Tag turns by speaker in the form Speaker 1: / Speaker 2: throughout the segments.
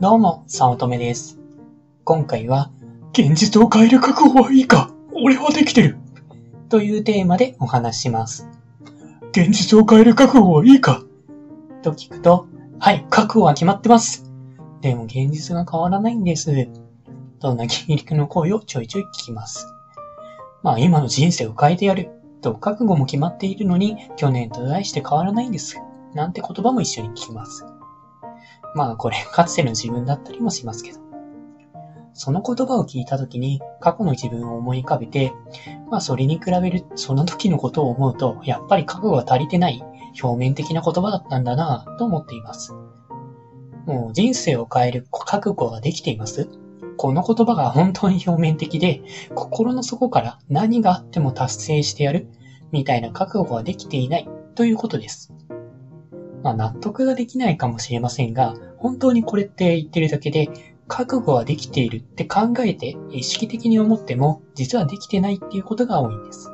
Speaker 1: どうも、早乙女です。今回は、現実を変える覚悟はいいか俺はできてるというテーマでお話します。現実を変える覚悟はいいかと聞くと、はい、覚悟は決まってます。でも現実が変わらないんです。どんな筋肉の声をちょいちょい聞きます。まあ今の人生を変えてやると覚悟も決まっているのに去年と題して変わらないんです。なんて言葉も一緒に聞きます。まあこれかつての自分だったりもしますけど。その言葉を聞いたときに過去の自分を思い浮かべて、まあそれに比べるその時のことを思うと、やっぱり覚悟が足りてない表面的な言葉だったんだなぁと思っています。もう人生を変える覚悟ができていますこの言葉が本当に表面的で、心の底から何があっても達成してやるみたいな覚悟ができていないということです。まあ納得ができないかもしれませんが、本当にこれって言ってるだけで、覚悟はできているって考えて意識的に思っても、実はできてないっていうことが多いんです。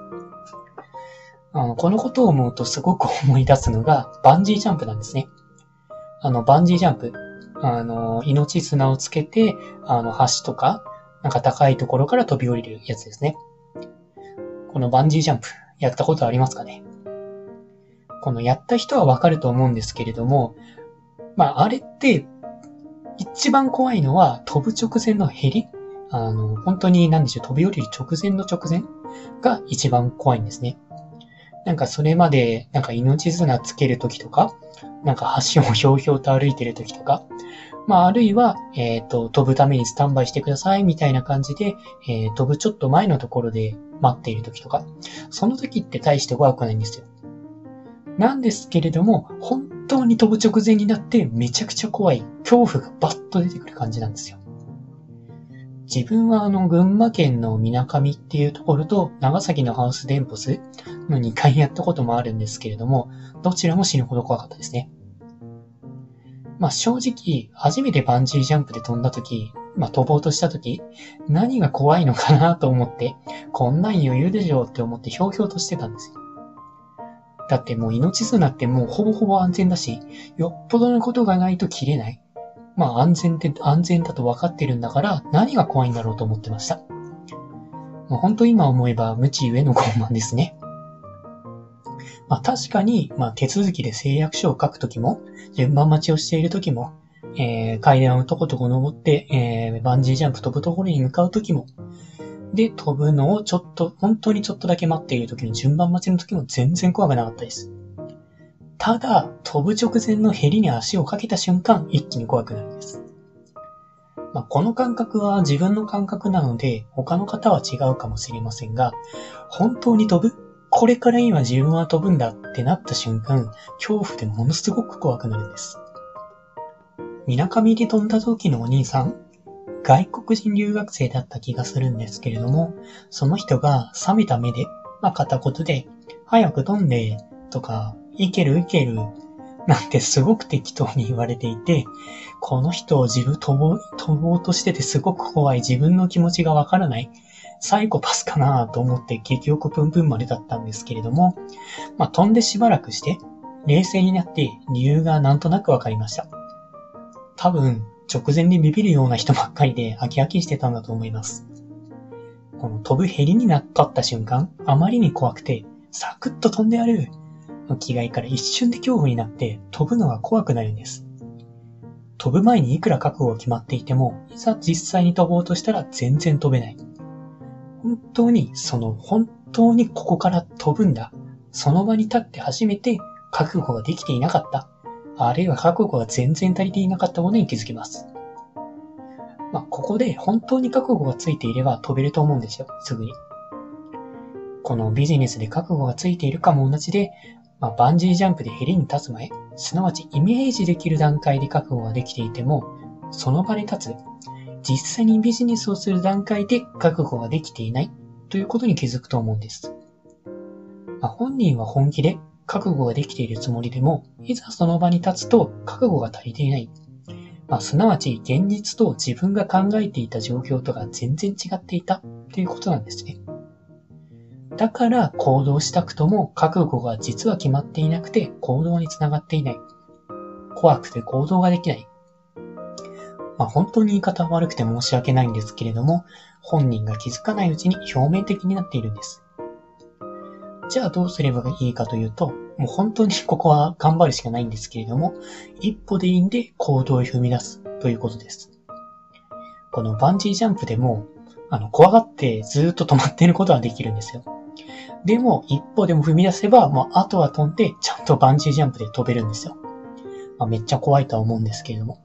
Speaker 1: あのこのことを思うとすごく思い出すのが、バンジージャンプなんですね。あの、バンジージャンプ。あの、命綱をつけて、あの、橋とか、なんか高いところから飛び降りるやつですね。このバンジージャンプ、やったことありますかね？このやった人はわかると思うんですけれども、まあ、あれって、一番怖いのは飛ぶ直前のヘリあの、本当に何でしょう、飛び降りる直前の直前が一番怖いんですね。なんかそれまで、なんか命綱つけるときとか、なんか橋をひょうひょうと歩いてるときとか、まああるいは、えっ、と、飛ぶためにスタンバイしてくださいみたいな感じで、えー飛ぶちょっと前のところで待っているときとか、その時って大して怖くないんですよ。なんですけれども、本当に飛ぶ直前になってめちゃくちゃ怖い恐怖がバッと出てくる感じなんですよ。自分はあの、群馬県の水上っていうところと、長崎のハウスデンポスの2回やったこともあるんですけれども、どちらも死ぬほど怖かったですね。まあ正直、初めてバンジージャンプで飛んだ時、まあ飛ぼうとした時、何が怖いのかなと思って、こんなん余裕でしょって思ってひょうひょうとしてたんですよ。だってもう命綱ってもうほぼほぼ安全だし、よっぽどのことがないと切れない。まあ安全って安全だと分かってるんだから何が怖いんだろうと思ってました。もう本当今思えば無知ゆえの傲慢ですね。まあ確かに、まあ手続きで誓約書を書くときも、順番待ちをしているときも、えー、階段をとことこ登って、えー、バンジージャンプ飛ぶところに向かうときも、で、飛ぶのをちょっと、本当にちょっとだけ待っているときの順番待ちのときも全然怖くなかったです。ただ、飛ぶ直前のヘリに足をかけた瞬間、一気に怖くなるんです。まあ、この感覚は自分の感覚なので、他の方は違うかもしれませんが、本当に飛ぶ？これから今自分は飛ぶんだってなった瞬間、恐怖でものすごく怖くなるんです。水上で飛んだ時のお兄さん、外国人留学生だった気がするんですけれども、その人が冷めた目で、まあ片言で、早く飛んで、とか、いけるいける、なんてすごく適当に言われていて、この人を自分飛ぼう、飛ぼうとしててすごく怖い自分の気持ちがわからない、サイコパスかなと思って結局プンプンまでだったんですけれども、まあ飛んでしばらくして、冷静になって理由がなんとなくわかりました。多分、直前にビビるような人ばっかりで飽き飽きしてたんだと思います。この飛ぶヘリになったった瞬間、あまりに怖くて、サクッと飛んでやるの気概から一瞬で恐怖になって飛ぶのが怖くなるんです。飛ぶ前にいくら覚悟が決まっていても、いざ実際に飛ぼうとしたら全然飛べない。本当に、その本当にここから飛ぶんだ。その場に立って初めて覚悟ができていなかった。あるいは覚悟が全然足りていなかったことに気づきます。まあ、ここで本当に覚悟がついていれば飛べると思うんですよ、すぐに。このビジネスで覚悟がついているかも同じで、まあ、バンジージャンプでヘリに立つ前、すなわちイメージできる段階で覚悟ができていても、その場に立つ、実際にビジネスをする段階で覚悟ができていないということに気づくと思うんです。まあ、本人は本気で覚悟ができているつもりでも、いざその場に立つと覚悟が足りていない。まあ、すなわち現実と自分が考えていた状況とが全然違っていたということなんですね。だから行動したくとも覚悟が実は決まっていなくて行動につながっていない。怖くて行動ができない。まあ本当に言い方悪くて申し訳ないんですけれども、本人が気づかないうちに表面的になっているんです。じゃあどうすればいいかというと、もう本当にここは頑張るしかないんですけれども、一歩でいいんで行動を踏み出すということです。このバンジージャンプでも、あの、怖がってずっと止まっていることはできるんですよ。でも、一歩でも踏み出せば、もうあとは飛んで、ちゃんとバンジージャンプで飛べるんですよ。まあ、めっちゃ怖いとは思うんですけれども。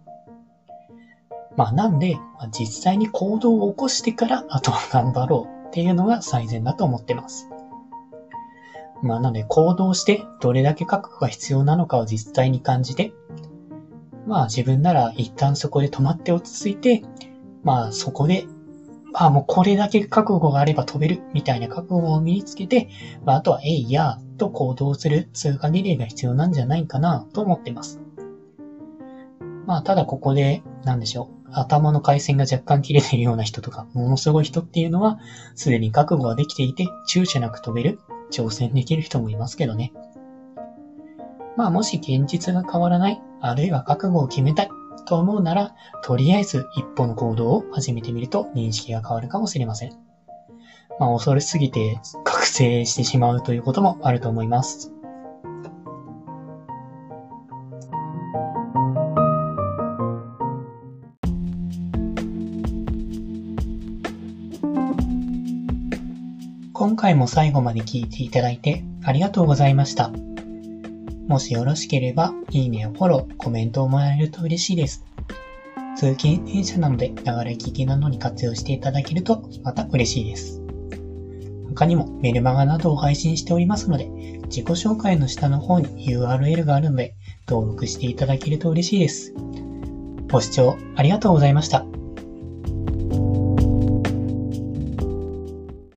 Speaker 1: まあ、なんで、まあ、実際に行動を起こしてから、あとは頑張ろうっていうのが最善だと思ってます。まあ、なので、行動して、どれだけ覚悟が必要なのかを実際に感じて、まあ、自分なら一旦そこで止まって落ち着いて、まあ、そこで、まあ、もうこれだけ覚悟があれば飛べる、みたいな覚悟を身につけて、まあ、あとは、えいや、と行動する通過リレーが必要なんじゃないかな、と思ってます。まあ、ただここで、なんでしょう。頭の回線が若干切れてるような人とか、ものすごい人っていうのは、すでに覚悟ができていて、躊躇なく飛べる、挑戦できる人もいますけどね。まあ、もし現実が変わらない、あるいは覚悟を決めたいと思うなら、とりあえず一歩の行動を始めてみると認識が変わるかもしれません。まあ、恐れすぎて覚醒してしまうということもあると思います。今回も最後まで聞いていただいてありがとうございました。もしよろしければ、いいねやフォロー、コメントをもらえると嬉しいです。通勤電車なので、流れ聞きなどに活用していただけると、また嬉しいです。他にもメルマガなどを配信しておりますので、自己紹介の下の方に URL があるので、登録していただけると嬉しいです。ご視聴ありがとうございました。